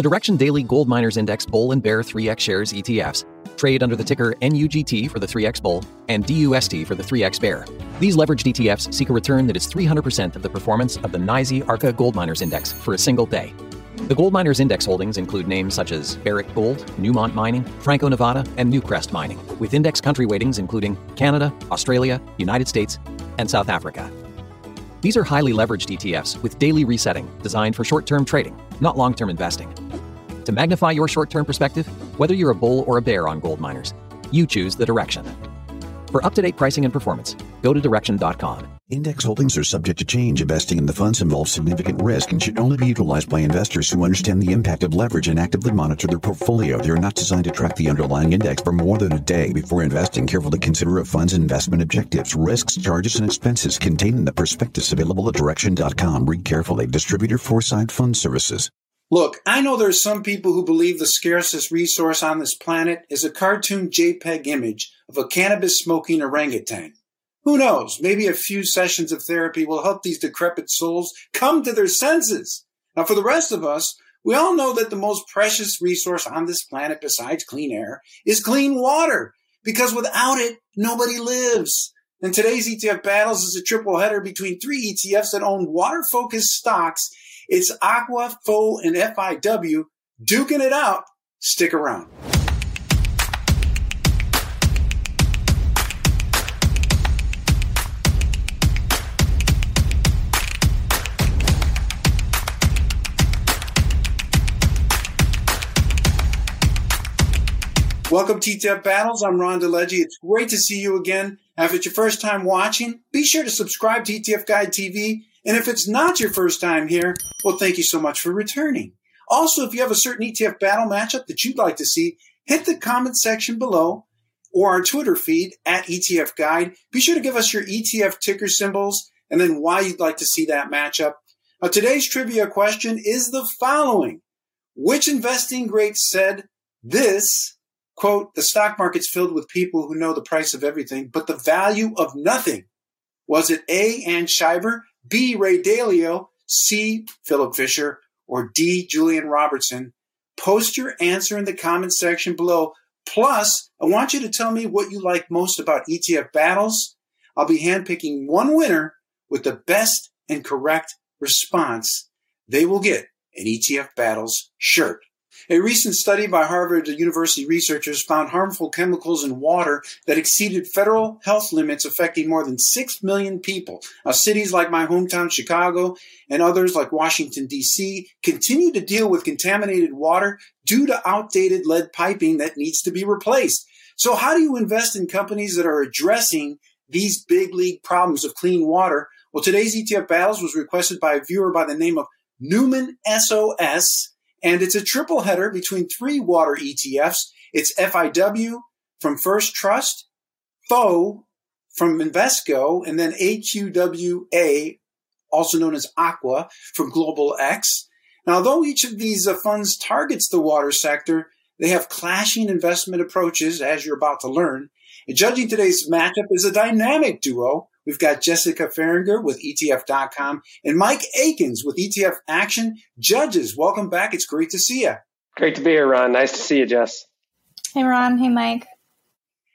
The Direxion Daily Gold Miners Index Bull and Bear 3X shares ETFs trade under the ticker NUGT for the 3X Bull and DUST for the 3X Bear. These leveraged ETFs seek a return that is 300% of the performance of the NYSE Arca Gold Miners Index for a single day. The Gold Miners Index holdings include names such as Barrick Gold, Newmont Mining, Franco Nevada, and Newcrest Mining, with index country weightings including Canada, Australia, United States, and South Africa. These are highly leveraged ETFs with daily resetting designed for short term trading, not long term investing. To magnify your short term perspective, whether you're a bull or a bear on gold miners, you choose the direction. For up to date pricing and performance, go to direxion.com. Index holdings are subject to change. Investing in the funds involves significant risk and should only be utilized by investors who understand the impact of leverage and actively monitor their portfolio. They are not designed to track the underlying index for more than a day. Before investing, carefully consider a fund's investment objectives, risks, charges, and expenses contained in the prospectus available at direxion.com. Read carefully. Distributor Foreside Fund Services. Look, I know there's some people who believe the scarcest resource on this planet is a cartoon JPEG image of a cannabis smoking orangutan. Who knows? Maybe a few sessions of therapy will help these decrepit souls come to their senses. Now, for the rest of us, we all know that the most precious resource on this planet besides clean air is clean water, because without it, nobody lives. And today's ETF battles is a triple header between three ETFs that own water focused stocks. It's Aqua, PHO, and FIW duking it out. Stick around. Welcome to ETF Battles. I'm Ron DeLegge. It's great to see you again. if it's your first time watching, be sure to subscribe to ETF Guide TV. And if it's not your first time here, well, thank you so much for returning. Also, if you have a certain ETF battle matchup that you'd like to see, hit the comment section below or our Twitter feed at ETF Guide. Be sure to give us your ETF ticker symbols and then why you'd like to see that matchup. Now, today's trivia question is the following. Which investing great said this Quote, the stock market's filled with people who know the price of everything, but the value of nothing. Was it A, Ann Scheiber, B, Ray Dalio, C, Philip Fisher, or D, Julian Robertson? Post your answer in the comment section below. Plus, I want you to tell me what you like most about ETF battles. I'll be handpicking one winner with the best and correct response. They will get an ETF battles shirt. A recent study by Harvard University researchers found harmful chemicals in water that exceeded federal health limits, affecting more than 6 million people. Now, cities like my hometown, Chicago, and others like Washington, D.C., continue to deal with contaminated water due to outdated lead piping that needs to be replaced. So, how do you invest in companies that are addressing these big league problems of clean water? Well, today's ETF Battles was requested by a viewer by the name of Newman SOS and it's a triple header between three water ETFs. It's FIW from First Trust, PHO from Invesco, and then AQWA, also known as Aqua, from Global X. Now, although each of these uh, funds targets the water sector, they have clashing investment approaches, as you're about to learn. And judging today's matchup is a dynamic duo We've got Jessica Ferringer with ETF.com and Mike Akins with ETF Action. Judges, welcome back. It's great to see you. Great to be here, Ron. Nice to see you, Jess. Hey, Ron. Hey, Mike.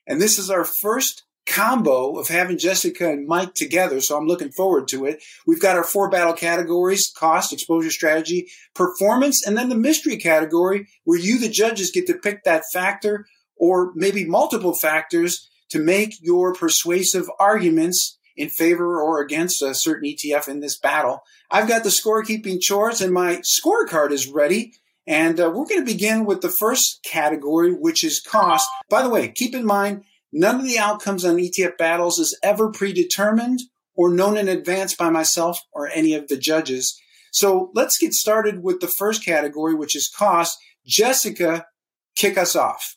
And this is our first combo of having Jessica and Mike together, so I'm looking forward to it. We've got our four battle categories cost, exposure strategy, performance, and then the mystery category where you, the judges, get to pick that factor or maybe multiple factors to make your persuasive arguments in favor or against a certain ETF in this battle. I've got the scorekeeping charts and my scorecard is ready. And uh, we're going to begin with the first category, which is cost. By the way, keep in mind, none of the outcomes on ETF battles is ever predetermined or known in advance by myself or any of the judges. So let's get started with the first category, which is cost. Jessica, kick us off.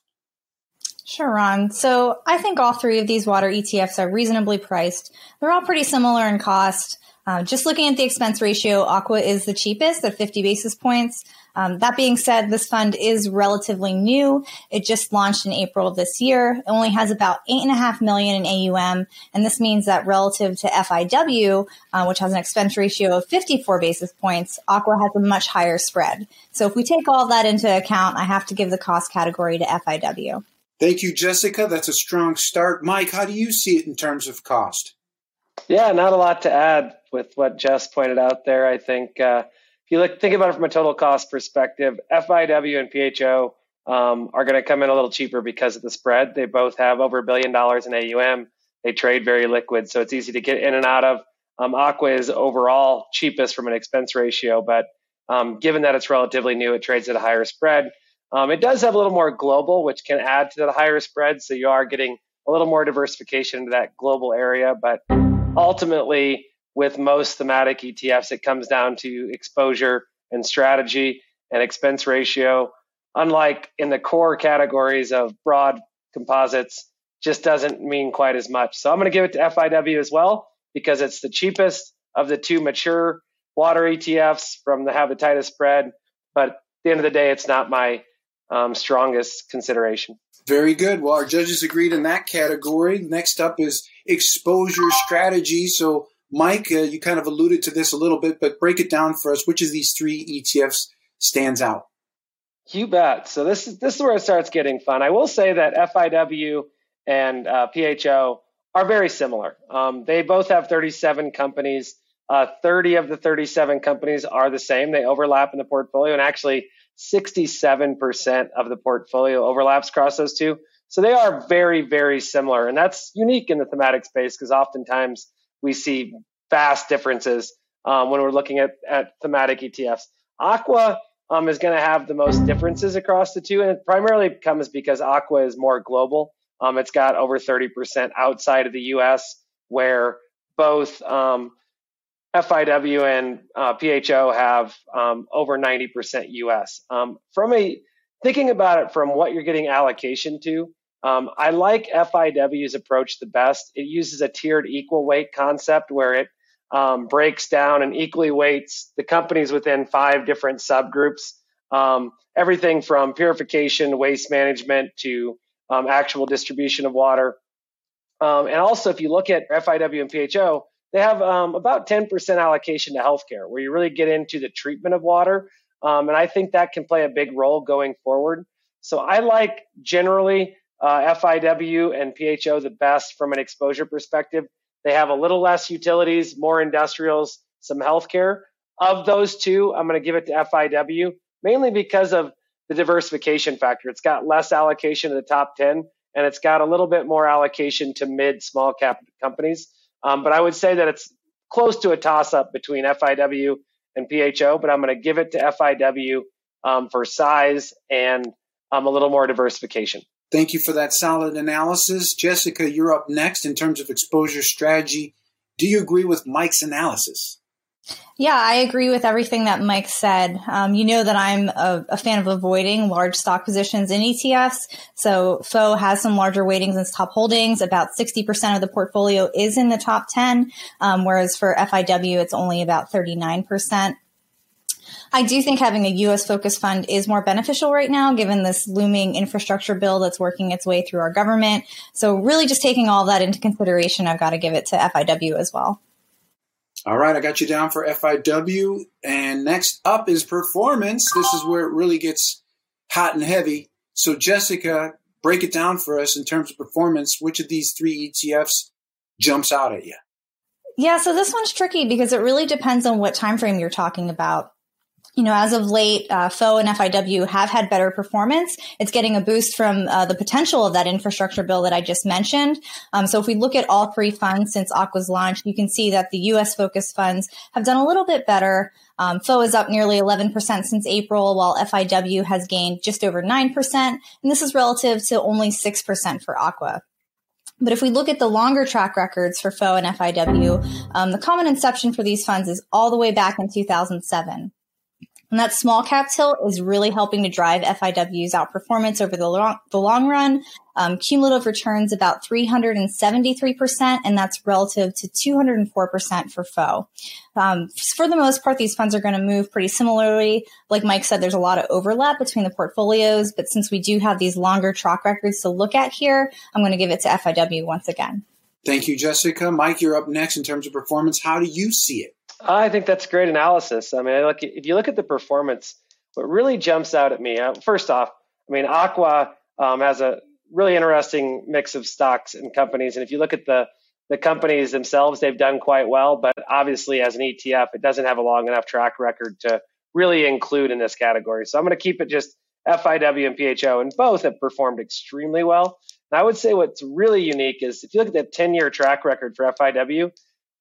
Sure, Ron. So I think all three of these water ETFs are reasonably priced. They're all pretty similar in cost. Uh, just looking at the expense ratio, Aqua is the cheapest at 50 basis points. Um, that being said, this fund is relatively new. It just launched in April of this year. It only has about eight and a half million in AUM, and this means that relative to FIW, uh, which has an expense ratio of 54 basis points, Aqua has a much higher spread. So if we take all that into account, I have to give the cost category to FIW. Thank you, Jessica. That's a strong start. Mike, how do you see it in terms of cost? Yeah, not a lot to add with what Jess pointed out there. I think uh, if you look, think about it from a total cost perspective, FIW and PHO um, are going to come in a little cheaper because of the spread. They both have over a billion dollars in AUM. They trade very liquid, so it's easy to get in and out of. Um, Aqua is overall cheapest from an expense ratio, but um, given that it's relatively new, it trades at a higher spread. Um, it does have a little more global, which can add to the higher spread, so you are getting a little more diversification into that global area. But ultimately, with most thematic ETFs, it comes down to exposure and strategy and expense ratio. Unlike in the core categories of broad composites, just doesn't mean quite as much. So I'm going to give it to FIW as well because it's the cheapest of the two mature water ETFs from the tightest spread. But at the end of the day, it's not my um, strongest consideration. Very good. Well, our judges agreed in that category. Next up is exposure strategy. So Mike, uh, you kind of alluded to this a little bit, but break it down for us. Which of these three ETFs stands out? You bet. So this is this is where it starts getting fun. I will say that FIW and uh, PHO are very similar. Um, they both have 37 companies. Uh, 30 of the 37 companies are the same. They overlap in the portfolio, and actually 67% of the portfolio overlaps across those two. So they are very, very similar, and that's unique in the thematic space because oftentimes we see vast differences um, when we're looking at, at thematic ETFs. Aqua um, is going to have the most differences across the two, and it primarily comes because Aqua is more global. Um, it's got over 30% outside of the US, where both um, FIW and uh, PHO have um, over 90% US. Um, from a thinking about it from what you're getting allocation to, um, I like FIW's approach the best. It uses a tiered equal weight concept where it um, breaks down and equally weights the companies within five different subgroups. Um, everything from purification, waste management to um, actual distribution of water. And also, if you look at FIW and PHO, they have um, about 10% allocation to healthcare, where you really get into the treatment of water. and I think that can play a big role going forward. So I like generally uh, FIW and PHO the best from an exposure perspective. They have a little less utilities, more industrials, some healthcare. Of those two, I'm going to give it to FIW mainly because of the diversification factor. It's got less allocation to the top 10 and it's got a little bit more allocation to mid small cap companies. Um, but I would say that it's close to a toss up between FIW and PHO, but I'm going to give it to FIW um, for size and um, a little more diversification. Thank you for that solid analysis. Jessica, you're up next in terms of exposure strategy. Do you agree with Mike's analysis? Yeah, I agree with everything that Mike said. Um, you know that I'm a, a, fan of avoiding large stock positions in ETFs. So PHO has some larger weightings in top holdings. About 60% of the portfolio is in the top 10, um, whereas for FIW, it's only about 39%. I do think having a U.S. focused fund is more beneficial right now, given this looming infrastructure bill that's working its way through our government. So, really, just taking all that into consideration, I've got to give it to FIW as well. All right, I got you down for FIW. And next up is performance. This is where it really gets hot and heavy. So, Jessica, break it down for us in terms of performance. Which of these three ETFs jumps out at you? Yeah, so this one's tricky because it really depends on what time frame you're talking about you know, as of late, uh, PHO and FIW have had better performance. It's getting a boost from uh, the potential of that infrastructure bill that I just mentioned. Um, so if we look at all three funds since Aqua's launch, you can see that the U.S. focused funds have done a little bit better. Um, PHO is up nearly 11% since April, while FIW has gained just over 9%. And this is relative to only 6% for Aqua. But if we look at the longer track records for PHO and FIW, um, the common inception for these funds is all the way back in 2007. And that small cap tilt is really helping to drive FIW's outperformance over the long, the long run. Um, cumulative returns about 373%, and that's relative to 204% for PHO. Um, for the most part, these funds are going to move pretty similarly. Like Mike said, there's a lot of overlap between the portfolios, but since we do have these longer track records to look at here, I'm going to give it to FIW once again. Thank you, Jessica. Mike, you're up next in terms of performance. How do you see it? I think that's great analysis. I mean, look, if you look at the performance, what really jumps out at me, uh, first off, I mean, Aqua um, has a really interesting mix of stocks and companies. And if you look at the the companies themselves, they've done quite well, but obviously as an ETF, it doesn't have a long enough track record to really include in this category. So I'm going to keep it just FIW and PHO, and both have performed extremely well. And I would say what's really unique is if you look at the 10 year track record for FIW,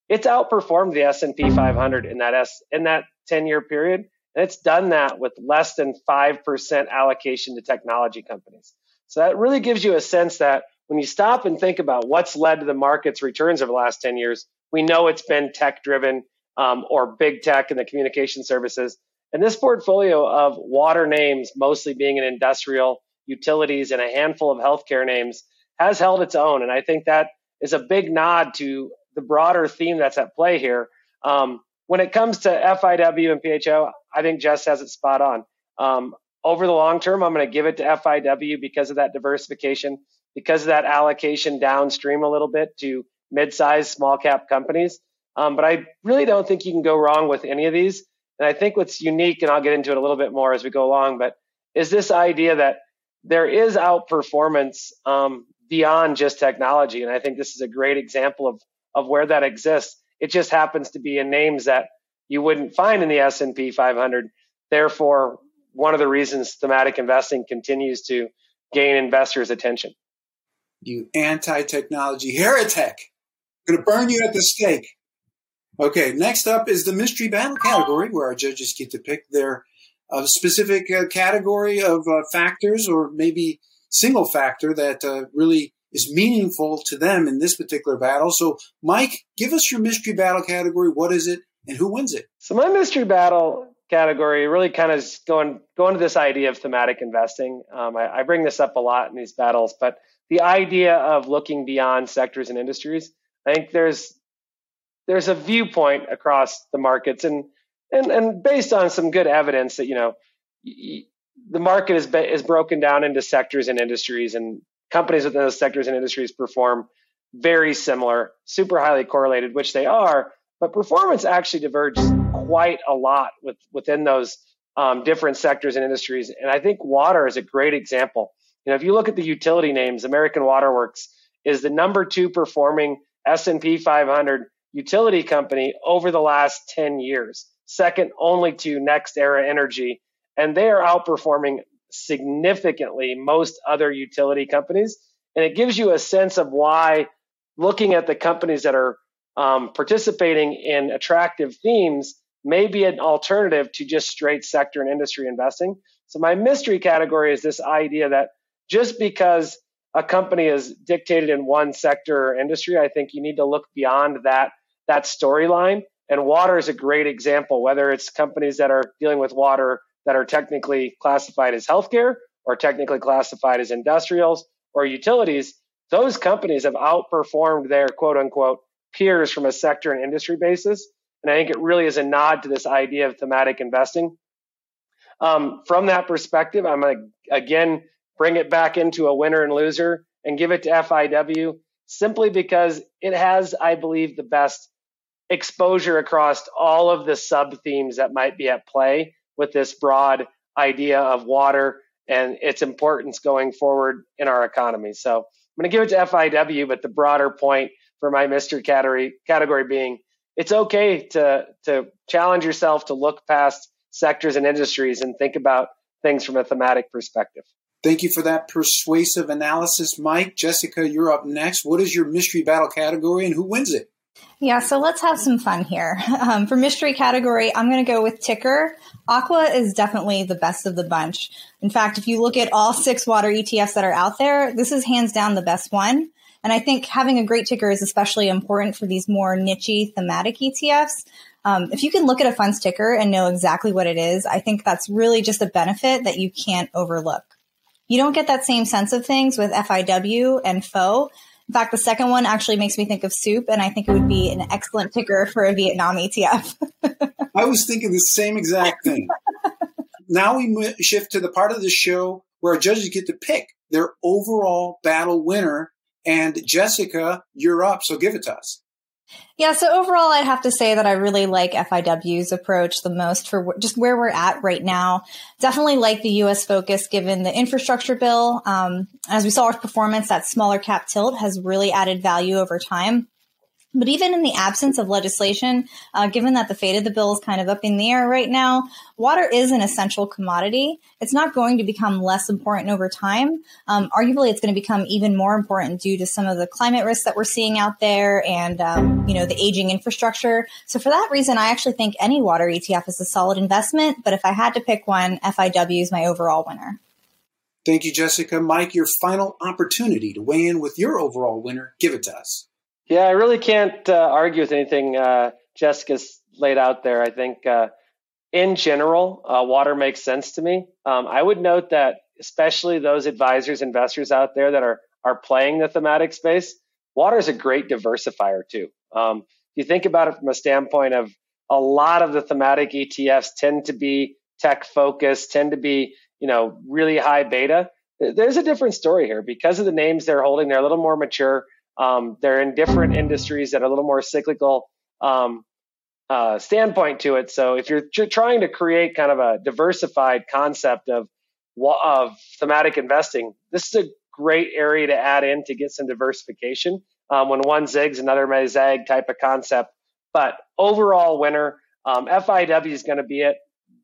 it's outperformed the S&P 500 in that S in that 10 year period, and it's done that with less than 5% allocation to technology companies. So that really gives you a sense that when you stop and think about what's led to the market's returns over the last 10 years, we know it's been tech driven um, or big tech and the communication services. And this portfolio of water names, mostly being in industrial, utilities, and a handful of healthcare names, has held its own. And I think that is a big nod to the broader theme that's at play here. Um, when it comes to FIW and PHO, I think Jess has it spot on. Um, over the long term, I'm going to give it to FIW because of that diversification, because of that allocation downstream a little bit to mid-sized small cap companies. Um, but I really don't think you can go wrong with any of these. And I think what's unique, and I'll get into it a little bit more as we go along, but is this idea that there is outperformance um, beyond just technology. And I think this is a great example of of where that exists. It just happens to be in names that you wouldn't find in the S&P 500. Therefore, one of the reasons thematic investing continues to gain investors' attention. You anti-technology heretic. I'm going to burn you at the stake. Okay, next up is the mystery battle category, where our judges get to pick their uh, specific uh, category of uh, factors or maybe single factor that uh, really is meaningful to them in this particular battle. So, Mike, give us your mystery battle category. What is it, and who wins it? So, my mystery battle category really kind of is going going to this idea of thematic investing. Um, I, I, bring this up a lot in these battles, but the idea of looking beyond sectors and industries. I think there's there's a viewpoint across the markets, and and and based on some good evidence that you know. the market is is broken down into sectors and industries, and companies within those sectors and industries perform very similar, super highly correlated, which they are, but performance actually diverges quite a lot with, within those um, different sectors and industries. And I think water is a great example. You know, if you look at the utility names, American Water Works is the number two performing S&P 500 utility company over the last 10 years, second only to NextEra Energy. And they are outperforming significantly most other utility companies. And it gives you a sense of why looking at the companies that are um, participating in attractive themes may be an alternative to just straight sector and industry investing. So my mystery category is this idea that just because a company is dictated in one sector or industry, I think you need to look beyond that that storyline. And water is a great example, whether it's companies that are dealing with water that are technically classified as healthcare or technically classified as industrials or utilities, those companies have outperformed their quote unquote peers from a sector and industry basis. And I think it really is a nod to this idea of thematic investing. Um, from that perspective, I'm going to again bring it back into a winner and loser and give it to FIW simply because it has, I believe, the best exposure across all of the sub themes that might be at play with this broad idea of water and its importance going forward in our economy. So I'm going to give it to FIW, but the broader point for my mystery category category being it's okay to to challenge yourself to look past sectors and industries and think about things from a thematic perspective. Thank you for that persuasive analysis, Mike. Jessica, you're up next. What is your mystery battle category and who wins it? Yeah, so let's have some fun here. Um, for mystery category, I'm going to go with ticker. Aqua is definitely the best of the bunch. In fact, if you look at all six water ETFs that are out there, this is hands down the best one. And I think having a great ticker is especially important for these more nichey thematic ETFs. Um, if you can look at a funds ticker and know exactly what it is, I think that's really just a benefit that you can't overlook. You don't get that same sense of things with FIW and PHO. In fact, the second one actually makes me think of soup, and I think it would be an excellent ticker for a Vietnam ETF. I was thinking the same exact thing. now we shift to the part of the show where our judges get to pick their overall battle winner. And Jessica, you're up, so give it to us. Yeah, so overall, I'd have to say that I really like FIW's approach the most for just where we're at right now. Definitely like the U.S. focus given the infrastructure bill. Um, as we saw with performance, that smaller cap tilt has really added value over time. But even in the absence of legislation, uh, given that the fate of the bill is kind of up in the air right now, water is an essential commodity. It's not going to become less important over time. Um, arguably, it's going to become even more important due to some of the climate risks that we're seeing out there and, um, you know, the aging infrastructure. So for that reason, I actually think any water ETF is a solid investment. But if I had to pick one, FIW is my overall winner. Thank you, Jessica. Mike, your final opportunity to weigh in with your overall winner. Give it to us. Yeah, I really can't uh, argue with anything uh, Jessica's laid out there. I think uh, in general, uh, water makes sense to me. Um, I would note that especially those advisors, investors out there that are are playing the thematic space, water is a great diversifier too. Um, if you think about it from a standpoint of a lot of the thematic ETFs tend to be tech focused, tend to be you know really high beta. There's a different story here because of the names they're holding. They're a little more mature um, they're in different industries that are a little more cyclical um, uh, standpoint to it. So if you're trying to create kind of a diversified concept of of thematic investing, this is a great area to add in to get some diversification. Um, when one zigs, another may zag type of concept. But overall winner, um, FIW is going to be it.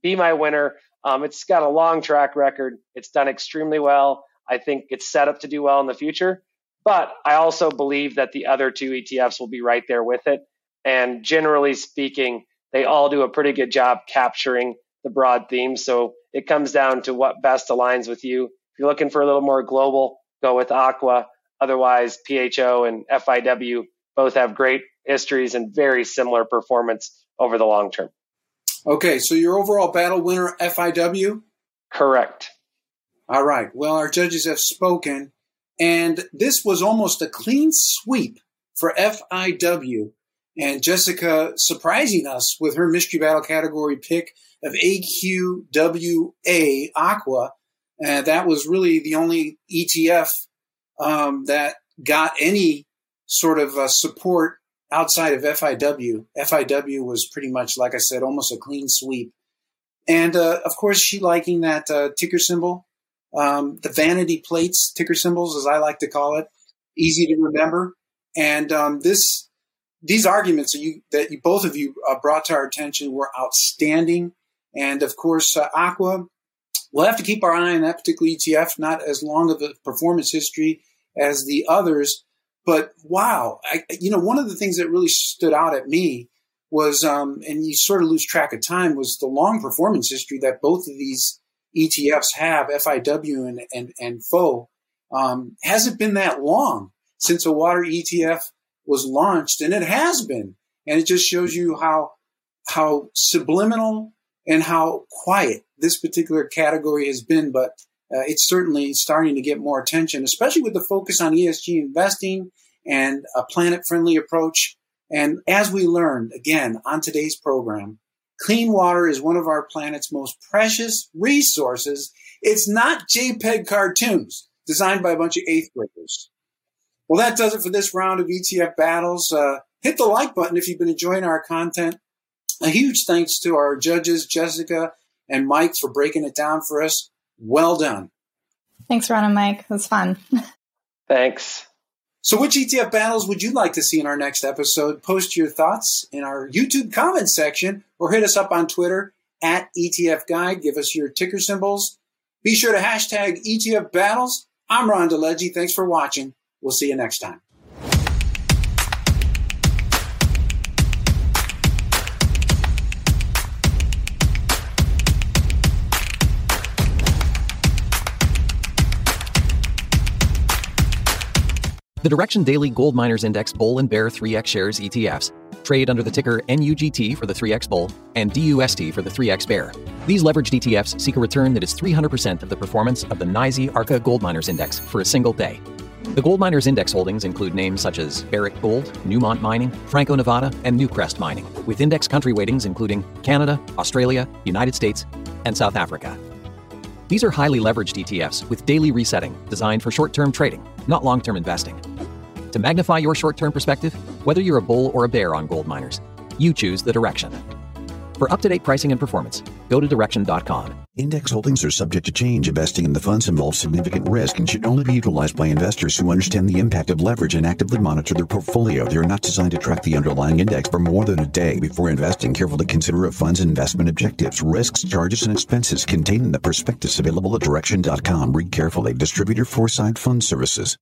Be my winner. Um, it's got a long track record. It's done extremely well. I think it's set up to do well in the future. But I also believe that the other two ETFs will be right there with it. And generally speaking, they all do a pretty good job capturing the broad themes. So it comes down to what best aligns with you. If you're looking for a little more global, go with Aqua. Otherwise, PHO and FIW both have great histories and very similar performance over the long term. Okay, so your overall battle winner, FIW? Correct. All right. Well, our judges have spoken. And this was almost a clean sweep for FIW. And Jessica surprising us with her mystery battle category pick of AQWA Aqua. And that was really the only ETF um, that got any sort of uh, support outside of FIW. FIW was pretty much, like I said, almost a clean sweep. And uh, of course, she liking that uh, ticker symbol um, the vanity plates, ticker symbols, as I like to call it, easy to remember. And um, this, these arguments that you, that you, both of you uh, brought to our attention were outstanding. And of course, uh, Aqua, we'll have to keep our eye on that particular ETF, not as long of a performance history as the others. But wow, I, you know, one of the things that really stood out at me was, um, and you sort of lose track of time, was the long performance history that both of these ETFs have, FIW and, and, and PHO, um, hasn't been that long since a water ETF was launched, and it has been. And it just shows you how how subliminal and how quiet this particular category has been. But uh, it's certainly starting to get more attention, especially with the focus on ESG investing and a planet friendly approach. And as we learned again on today's program, Clean water is one of our planet's most precious resources. It's not JPEG cartoons designed by a bunch of eighth graders. Well, that does it for this round of ETF battles. Uh, hit the like button if you've been enjoying our content. A huge thanks to our judges, Jessica and Mike, for breaking it down for us. Well done. Thanks, Ron and Mike. It was fun. Thanks. So, which ETF battles would you like to see in our next episode? Post your thoughts in our YouTube comment section or hit us up on Twitter at ETF Guide. Give us your ticker symbols. Be sure to hashtag ETF battles. I'm Ron DeLegge. Thanks for watching. We'll see you next time. The Direxion Daily Gold Miners Index Bull and Bear 3X Shares ETFs Trade under the ticker NUGT for the 3X Bull and DUST for the 3X Bear. These leveraged ETFs seek a return that is 300% of the performance of the NYSE Arca Gold Miners Index for a single day. The Gold Miners Index holdings include names such as Barrick Gold, Newmont Mining, Franco Nevada, and Newcrest Mining, with index country weightings including Canada, Australia, United States, and South Africa. These are highly leveraged ETFs with daily resetting designed for short term trading, not long term investing. To magnify your short term perspective, whether you're a bull or a bear on gold miners, you choose the direction. For up to date pricing and performance, go to direxion.com. Index holdings are subject to change. Investing in the funds involves significant risk and should only be utilized by investors who understand the impact of leverage and actively monitor their portfolio. They are not designed to track the underlying index for more than a day. Before investing, carefully consider a fund's investment objectives, risks, charges, and expenses contained in the prospectus available at direxion.com. Read carefully. Distributor Foreside Fund Services.